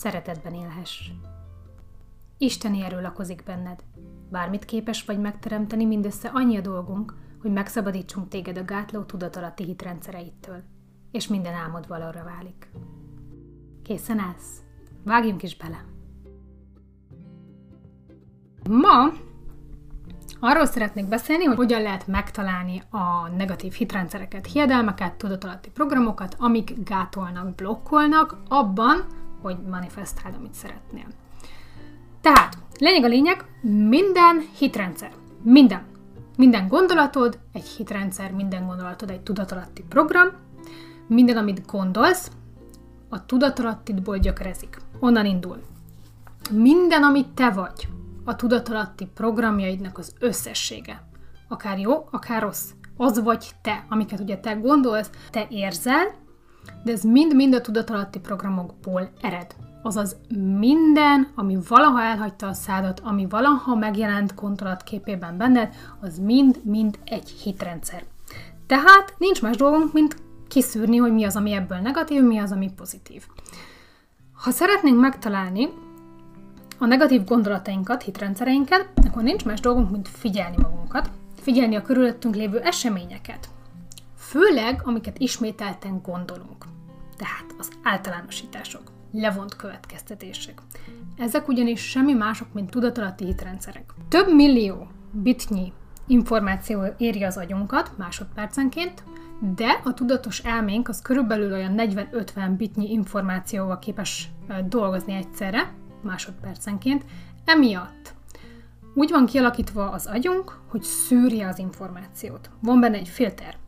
szeretetben élhess. Isteni erő lakozik benned. Bármit képes vagy megteremteni, mindössze annyi a dolgunk, hogy megszabadítsunk téged a gátló tudatalatti hitrendszereittől, és minden álmod valóra válik. Készen állsz? Vágjunk is bele! Ma Arról szeretnék beszélni, hogy hogyan lehet megtalálni a negatív hitrendszereket, hiedelmeket, tudatalatti programokat, amik gátolnak, blokkolnak abban, hogy manifestáld, amit szeretnél. Tehát, lényeg a lényeg, minden hitrendszer, minden, minden gondolatod egy hitrendszer, minden gondolatod egy tudatalatti program, minden, amit gondolsz, a tudatalattidból gyökerezik. Onnan indul. Minden, amit te vagy, a tudatalatti programjaidnak az összessége. Akár jó, akár rossz. Az vagy te, amiket ugye te gondolsz, te érzel, de ez mind-mind a tudatalatti programokból ered. Azaz minden, ami valaha elhagyta a szádat, ami valaha megjelent képében benned, az mind-mind egy hitrendszer. Tehát nincs más dolgunk, mint kiszűrni, hogy mi az, ami ebből negatív, mi az, ami pozitív. Ha szeretnénk megtalálni a negatív gondolatainkat, hitrendszereinket, akkor nincs más dolgunk, mint figyelni magunkat, figyelni a körülöttünk lévő eseményeket. Főleg, amiket ismételten gondolunk. Tehát az általánosítások, levont következtetések. Ezek ugyanis semmi mások, mint tudatalatti hitrendszerek. Több millió bitnyi információ éri az agyunkat másodpercenként, de a tudatos elménk az körülbelül olyan 40-50 bitnyi információval képes dolgozni egyszerre, másodpercenként. Emiatt úgy van kialakítva az agyunk, hogy szűrje az információt. Van benne egy filter.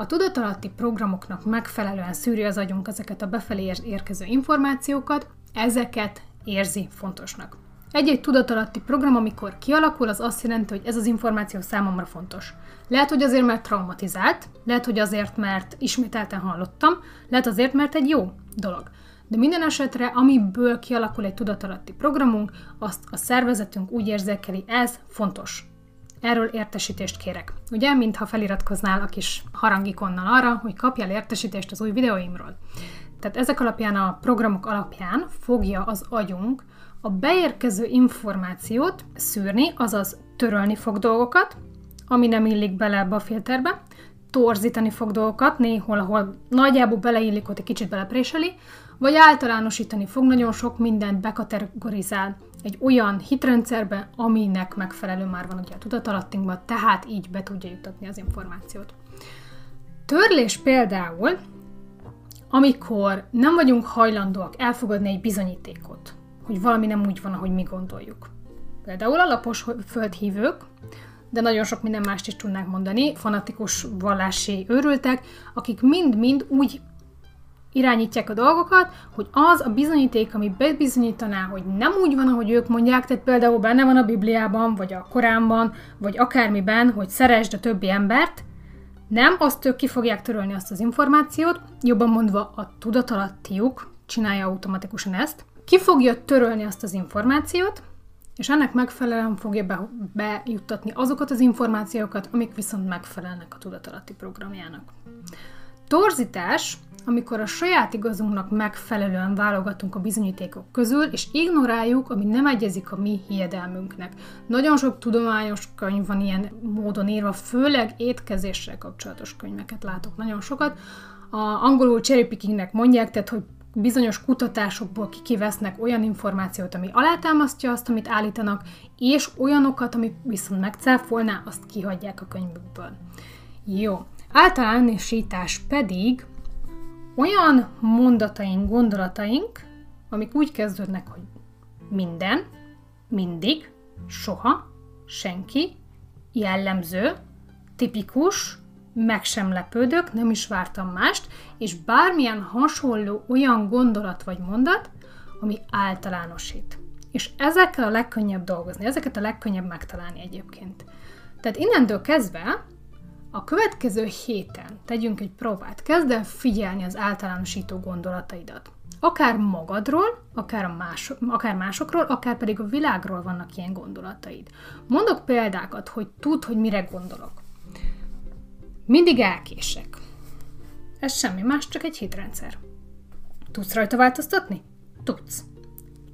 A tudatalatti programoknak megfelelően szűri az agyunk ezeket a befelé érkező információkat, ezeket érzi fontosnak. Egy-egy tudatalatti program, amikor kialakul, az azt jelenti, hogy ez az információ számomra fontos. Lehet, hogy azért, mert traumatizált, lehet, hogy azért, mert ismételten hallottam, lehet azért, mert egy jó dolog. De minden esetre, amiből kialakul egy tudatalatti programunk, azt a szervezetünk úgy érzékeli, ez fontos. Erről értesítést kérek. Ugye, mintha feliratkoznál a kis harangikonnal arra, hogy kapjál értesítést az új videóimról. Tehát ezek alapján a programok alapján fogja az agyunk a beérkező információt szűrni, azaz törölni fog dolgokat, ami nem illik bele ebbe a filterbe, torzítani fog dolgokat, néhol, ahol nagyjából beleillik, ott egy kicsit belepréseli, vagy általánosítani fog, nagyon sok mindent bekategorizál egy olyan hitrendszerbe, aminek megfelelő már van ugye a tudatalattinkban, tehát így be tudja jutatni az információt. Törlés például, amikor nem vagyunk hajlandóak elfogadni egy bizonyítékot, hogy valami nem úgy van, ahogy mi gondoljuk. Például alapos földhívők, de nagyon sok minden mást is tudnánk mondani, fanatikus vallási őrültek, akik mind-mind úgy irányítják a dolgokat, hogy az a bizonyíték, ami bebizonyítaná, hogy nem úgy van, ahogy ők mondják, tehát például benne van a Bibliában, vagy a Koránban, vagy akármiben, hogy szeresd a többi embert, nem, azt ők ki fogják törölni azt az információt, jobban mondva a tudatalattiuk csinálja automatikusan ezt, ki fogja törölni azt az információt, és ennek megfelelően fogja be, bejuttatni azokat az információkat, amik viszont megfelelnek a tudatalatti programjának. Torzítás amikor a saját igazunknak megfelelően válogatunk a bizonyítékok közül, és ignoráljuk, ami nem egyezik a mi hiedelmünknek. Nagyon sok tudományos könyv van ilyen módon írva, főleg étkezéssel kapcsolatos könyveket látok nagyon sokat. A angolul cherry pickingnek mondják, tehát hogy bizonyos kutatásokból kikivesznek olyan információt, ami alátámasztja azt, amit állítanak, és olyanokat, ami viszont megcáfolná, azt kihagyják a könyvükből. Jó. Általánosítás pedig olyan mondataink, gondolataink, amik úgy kezdődnek, hogy minden, mindig, soha, senki, jellemző, tipikus, meg sem lepődök, nem is vártam mást, és bármilyen hasonló olyan gondolat vagy mondat, ami általánosít. És ezekkel a legkönnyebb dolgozni, ezeket a legkönnyebb megtalálni egyébként. Tehát innentől kezdve a következő héten tegyünk egy próbát, kezd el figyelni az általánosító gondolataidat. Akár magadról, akár, más, akár másokról, akár pedig a világról vannak ilyen gondolataid. Mondok példákat, hogy tudd, hogy mire gondolok. Mindig elkések. Ez semmi más, csak egy hitrendszer. Tudsz rajta változtatni? Tudsz.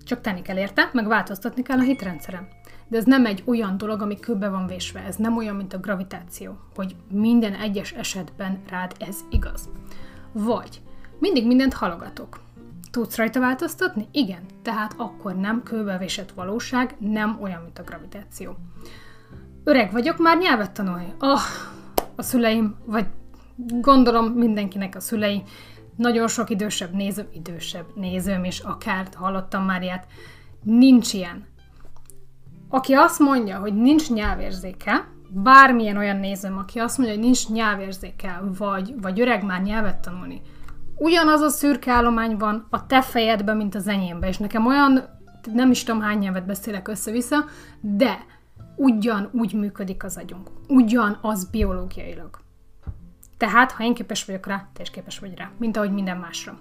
Csak tenni kell érte, meg változtatni kell a hitrendszerem. De ez nem egy olyan dolog, ami kőbe van vésve. Ez nem olyan, mint a gravitáció, hogy minden egyes esetben rád ez igaz. Vagy mindig mindent halogatok. Tudsz rajta változtatni? Igen. Tehát akkor nem kőbevésett valóság, nem olyan, mint a gravitáció. Öreg vagyok, már nyelvet tanulni. Oh, a szüleim, vagy gondolom mindenkinek a szülei, nagyon sok idősebb nézőm, idősebb nézőm is, akár hallottam már ilyet, nincs ilyen. Aki azt mondja, hogy nincs nyelvérzéke, bármilyen olyan nézőm, aki azt mondja, hogy nincs nyelvérzéke, vagy, vagy öreg már nyelvet tanulni, ugyanaz a szürke állomány van a te fejedben, mint az enyémben, és nekem olyan, nem is tudom hány nyelvet beszélek össze-vissza, de ugyanúgy működik az agyunk. Ugyanaz biológiailag. Tehát, ha én képes vagyok rá, te is képes vagy rá, mint ahogy minden másra.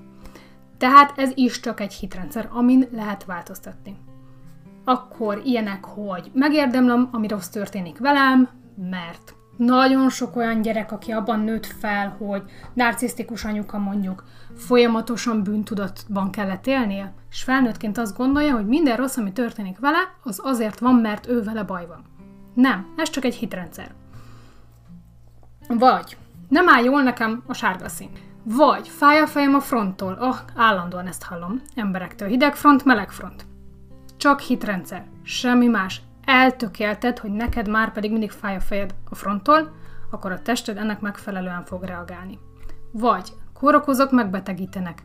Tehát ez is csak egy hitrendszer, amin lehet változtatni. Akkor ilyenek, hogy megérdemlem, ami rossz történik velem, mert nagyon sok olyan gyerek, aki abban nőtt fel, hogy narcisztikus anyuka mondjuk folyamatosan bűntudatban kellett élnie, és felnőttként azt gondolja, hogy minden rossz, ami történik vele, az azért van, mert ő vele baj van. Nem, ez csak egy hitrendszer. Vagy nem áll jól nekem a sárga szín. Vagy fáj a fejem a fronttól. Oh, állandóan ezt hallom emberektől. Hideg front, meleg front. Csak hitrendszer. Semmi más eltökélted, hogy neked már pedig mindig fáj a fejed a fronttól, akkor a tested ennek megfelelően fog reagálni. Vagy kórokozók megbetegítenek.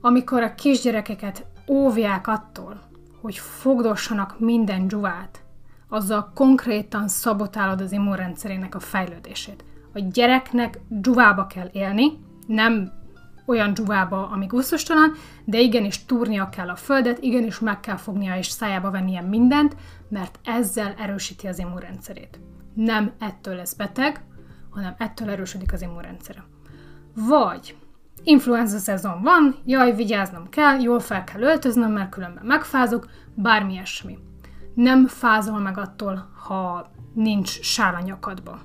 Amikor a kisgyerekeket óvják attól, hogy fogdossanak minden dzsuvát, azzal konkrétan szabotálod az immunrendszerének a fejlődését. A gyereknek dzsuvába kell élni, nem olyan dzsuvába, ami gusztustalan, de igenis túrnia kell a földet, igenis meg kell fognia és szájába vennie mindent, mert ezzel erősíti az immunrendszerét. Nem ettől lesz beteg, hanem ettől erősödik az immunrendszere. Vagy influenza szezon van, jaj, vigyáznom kell, jól fel kell öltöznöm, mert különben megfázok, bármi ilyesmi. Nem fázol meg attól, ha nincs sár a nyakadba.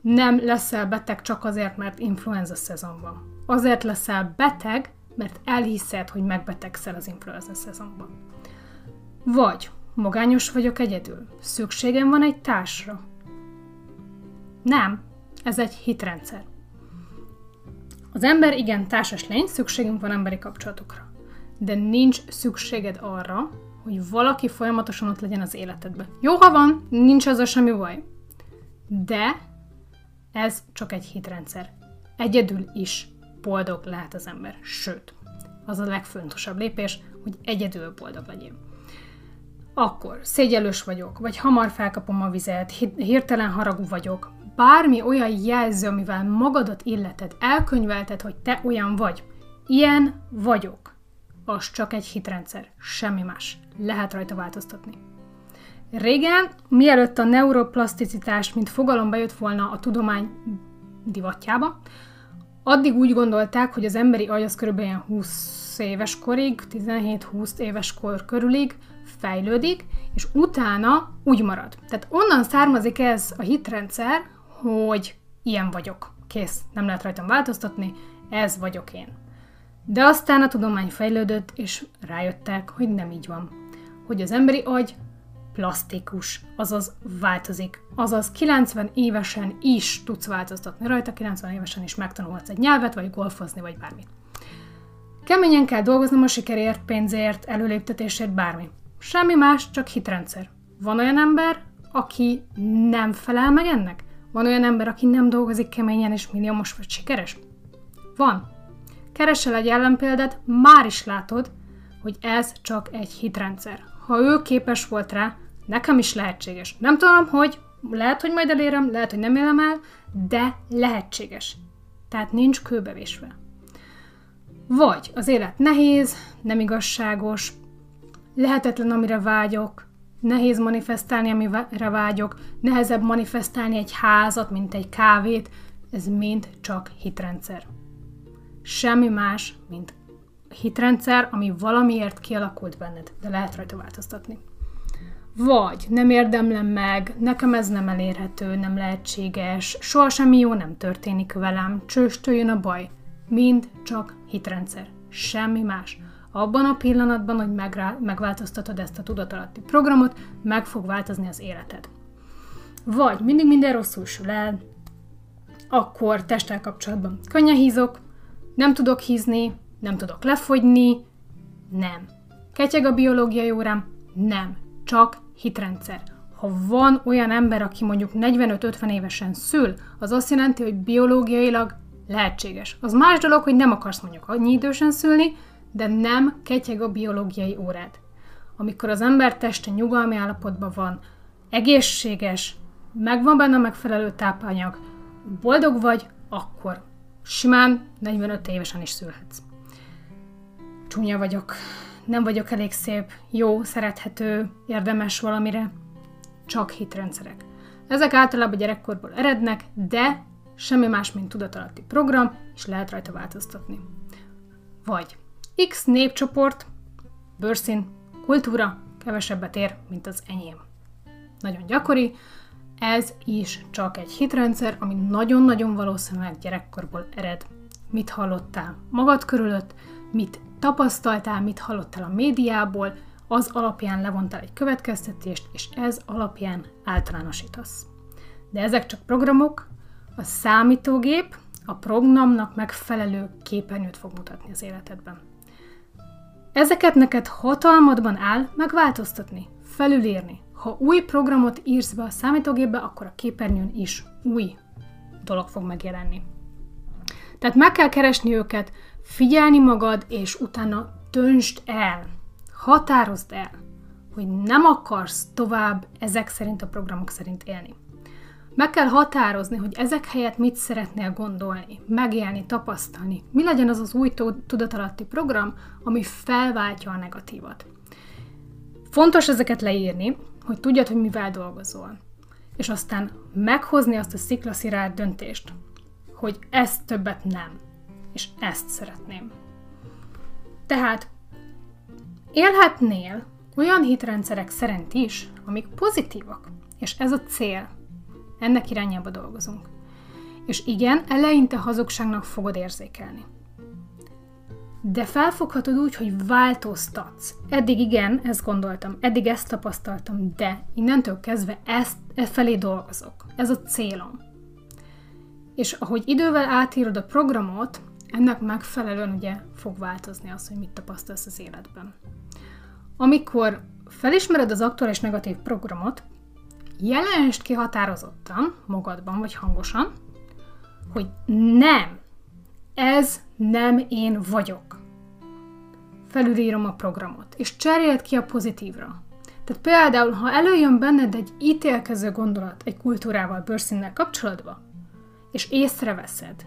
Nem leszel beteg csak azért, mert influenza szezon van azért leszel beteg, mert elhiszed, hogy megbetegszel az influenza szezonban. Vagy magányos vagyok egyedül, szükségem van egy társra. Nem, ez egy hitrendszer. Az ember igen társas lény, szükségünk van emberi kapcsolatokra. De nincs szükséged arra, hogy valaki folyamatosan ott legyen az életedben. Jó, ha van, nincs az a semmi baj. De ez csak egy hitrendszer. Egyedül is boldog lehet az ember. Sőt, az a legfontosabb lépés, hogy egyedül boldog legyél. Akkor szégyelős vagyok, vagy hamar felkapom a vizet, hirtelen haragú vagyok, bármi olyan jelző, amivel magadat illeted, elkönyvelted, hogy te olyan vagy. Ilyen vagyok. Az csak egy hitrendszer, semmi más. Lehet rajta változtatni. Régen, mielőtt a neuroplaszticitás, mint fogalom bejött volna a tudomány divatjába, Addig úgy gondolták, hogy az emberi agy az kb. 20 éves korig, 17-20 éves kor körülig fejlődik, és utána úgy marad. Tehát onnan származik ez a hitrendszer, hogy ilyen vagyok. Kész, nem lehet rajtam változtatni, ez vagyok én. De aztán a tudomány fejlődött, és rájöttek, hogy nem így van. Hogy az emberi agy plastikus, azaz változik. Azaz 90 évesen is tudsz változtatni rajta, 90 évesen is megtanulhatsz egy nyelvet, vagy golfozni, vagy bármit. Keményen kell dolgoznom a sikerért, pénzért, előléptetésért, bármi. Semmi más, csak hitrendszer. Van olyan ember, aki nem felel meg ennek? Van olyan ember, aki nem dolgozik keményen és milliómos vagy sikeres? Van. Keresel egy ellenpéldát, már is látod, hogy ez csak egy hitrendszer. Ha ő képes volt rá, nekem is lehetséges. Nem tudom, hogy lehet, hogy majd elérem, lehet, hogy nem élem el, de lehetséges. Tehát nincs kőbevésve. Vagy az élet nehéz, nem igazságos, lehetetlen, amire vágyok, nehéz manifestálni, amire vágyok, nehezebb manifestálni egy házat, mint egy kávét, ez mind csak hitrendszer. Semmi más, mint hitrendszer, ami valamiért kialakult benned, de lehet rajta változtatni. Vagy nem érdemlem meg, nekem ez nem elérhető, nem lehetséges, soha semmi jó nem történik velem, csőstől jön a baj. Mind csak hitrendszer. Semmi más. Abban a pillanatban, hogy megrá- megváltoztatod ezt a tudatalatti programot, meg fog változni az életed. Vagy mindig minden rosszul sül el, akkor testtel kapcsolatban könnyen hízok, nem tudok hízni, nem tudok lefogyni, nem. Ketyeg a biológiai órám, nem. Csak hitrendszer. Ha van olyan ember, aki mondjuk 45-50 évesen szül, az azt jelenti, hogy biológiailag lehetséges. Az más dolog, hogy nem akarsz mondjuk annyi idősen szülni, de nem ketyeg a biológiai órád. Amikor az ember teste nyugalmi állapotban van, egészséges, megvan benne a megfelelő tápanyag, boldog vagy, akkor simán 45 évesen is szülhetsz. Csúnya vagyok, nem vagyok elég szép, jó, szerethető, érdemes valamire, csak hitrendszerek. Ezek általában gyerekkorból erednek, de semmi más, mint tudatalatti program, és lehet rajta változtatni. Vagy X népcsoport, bőrszín, kultúra kevesebbet ér, mint az enyém. Nagyon gyakori, ez is csak egy hitrendszer, ami nagyon-nagyon valószínűleg gyerekkorból ered. Mit hallottál magad körülött, mit tapasztaltál, mit hallottál a médiából, az alapján levontál egy következtetést, és ez alapján általánosítasz. De ezek csak programok, a számítógép a programnak megfelelő képernyőt fog mutatni az életedben. Ezeket neked hatalmadban áll megváltoztatni, felülírni. Ha új programot írsz be a számítógépbe, akkor a képernyőn is új dolog fog megjelenni. Tehát meg kell keresni őket, figyelni magad, és utána döntsd el, határozd el, hogy nem akarsz tovább ezek szerint a programok szerint élni. Meg kell határozni, hogy ezek helyett mit szeretnél gondolni, megélni, tapasztalni. Mi legyen az az új tudatalatti program, ami felváltja a negatívat. Fontos ezeket leírni, hogy tudjad, hogy mivel dolgozol. És aztán meghozni azt a sziklaszirát döntést, hogy ezt többet nem, és ezt szeretném. Tehát élhetnél olyan hitrendszerek szerint is, amik pozitívak, és ez a cél, ennek irányába dolgozunk. És igen, eleinte hazugságnak fogod érzékelni. De felfoghatod úgy, hogy változtatsz. Eddig igen, ezt gondoltam, eddig ezt tapasztaltam, de innentől kezdve ezt, e felé dolgozok. Ez a célom. És ahogy idővel átírod a programot, ennek megfelelően ugye fog változni az, hogy mit tapasztalsz az életben. Amikor felismered az aktuális negatív programot, jelensd ki határozottan, magadban vagy hangosan, hogy nem, ez nem én vagyok. Felülírom a programot, és cseréld ki a pozitívra. Tehát például, ha előjön benned egy ítélkező gondolat egy kultúrával, bőrszínnel kapcsolatban, és észreveszed,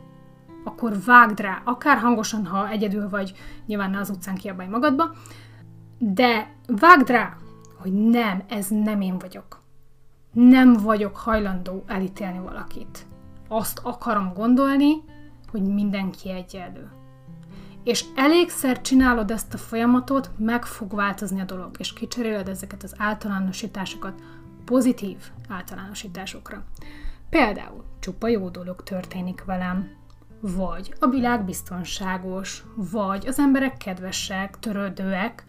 akkor vágd rá, akár hangosan, ha egyedül vagy, nyilván ne az utcán kiabálj magadba, de vágd rá, hogy nem, ez nem én vagyok nem vagyok hajlandó elítélni valakit. Azt akarom gondolni, hogy mindenki egyenlő. És elégszer csinálod ezt a folyamatot, meg fog változni a dolog, és kicseréled ezeket az általánosításokat pozitív általánosításokra. Például csupa jó dolog történik velem, vagy a világ biztonságos, vagy az emberek kedvesek, törődőek,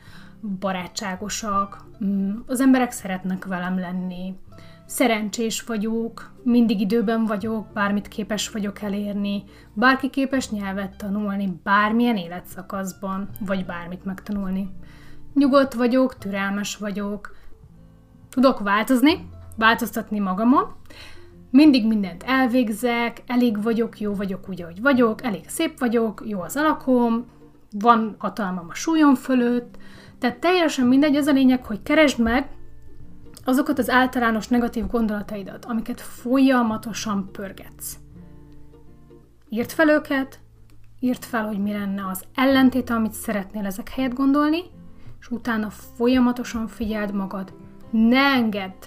barátságosak, mm, az emberek szeretnek velem lenni, szerencsés vagyok, mindig időben vagyok, bármit képes vagyok elérni, bárki képes nyelvet tanulni, bármilyen életszakaszban, vagy bármit megtanulni. Nyugodt vagyok, türelmes vagyok, tudok változni, változtatni magamon, mindig mindent elvégzek, elég vagyok, jó vagyok úgy, ahogy vagyok, elég szép vagyok, jó az alakom, van hatalmam a súlyom fölött, tehát teljesen mindegy, az a lényeg, hogy keresd meg azokat az általános negatív gondolataidat, amiket folyamatosan pörgetsz. Írd fel őket, írd fel, hogy mi lenne az ellentéte, amit szeretnél ezek helyett gondolni, és utána folyamatosan figyeld magad. Ne engedd,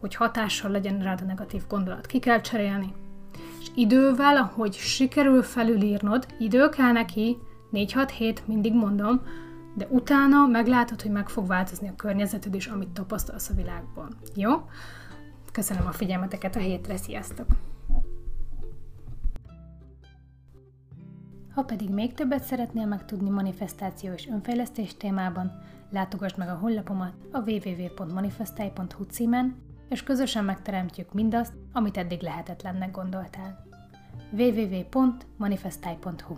hogy hatással legyen rád a negatív gondolat. Ki kell cserélni. És idővel, ahogy sikerül felülírnod, idő kell neki, 4-6 hét, mindig mondom, de utána meglátod, hogy meg fog változni a környezeted is, amit tapasztalsz a világban. Jó? Köszönöm a figyelmeteket a hétre, sziasztok! Ha pedig még többet szeretnél megtudni manifestáció és önfejlesztés témában, látogass meg a honlapomat a www.manifestai.hu címen, és közösen megteremtjük mindazt, amit eddig lehetetlennek gondoltál. www.manifestai.hu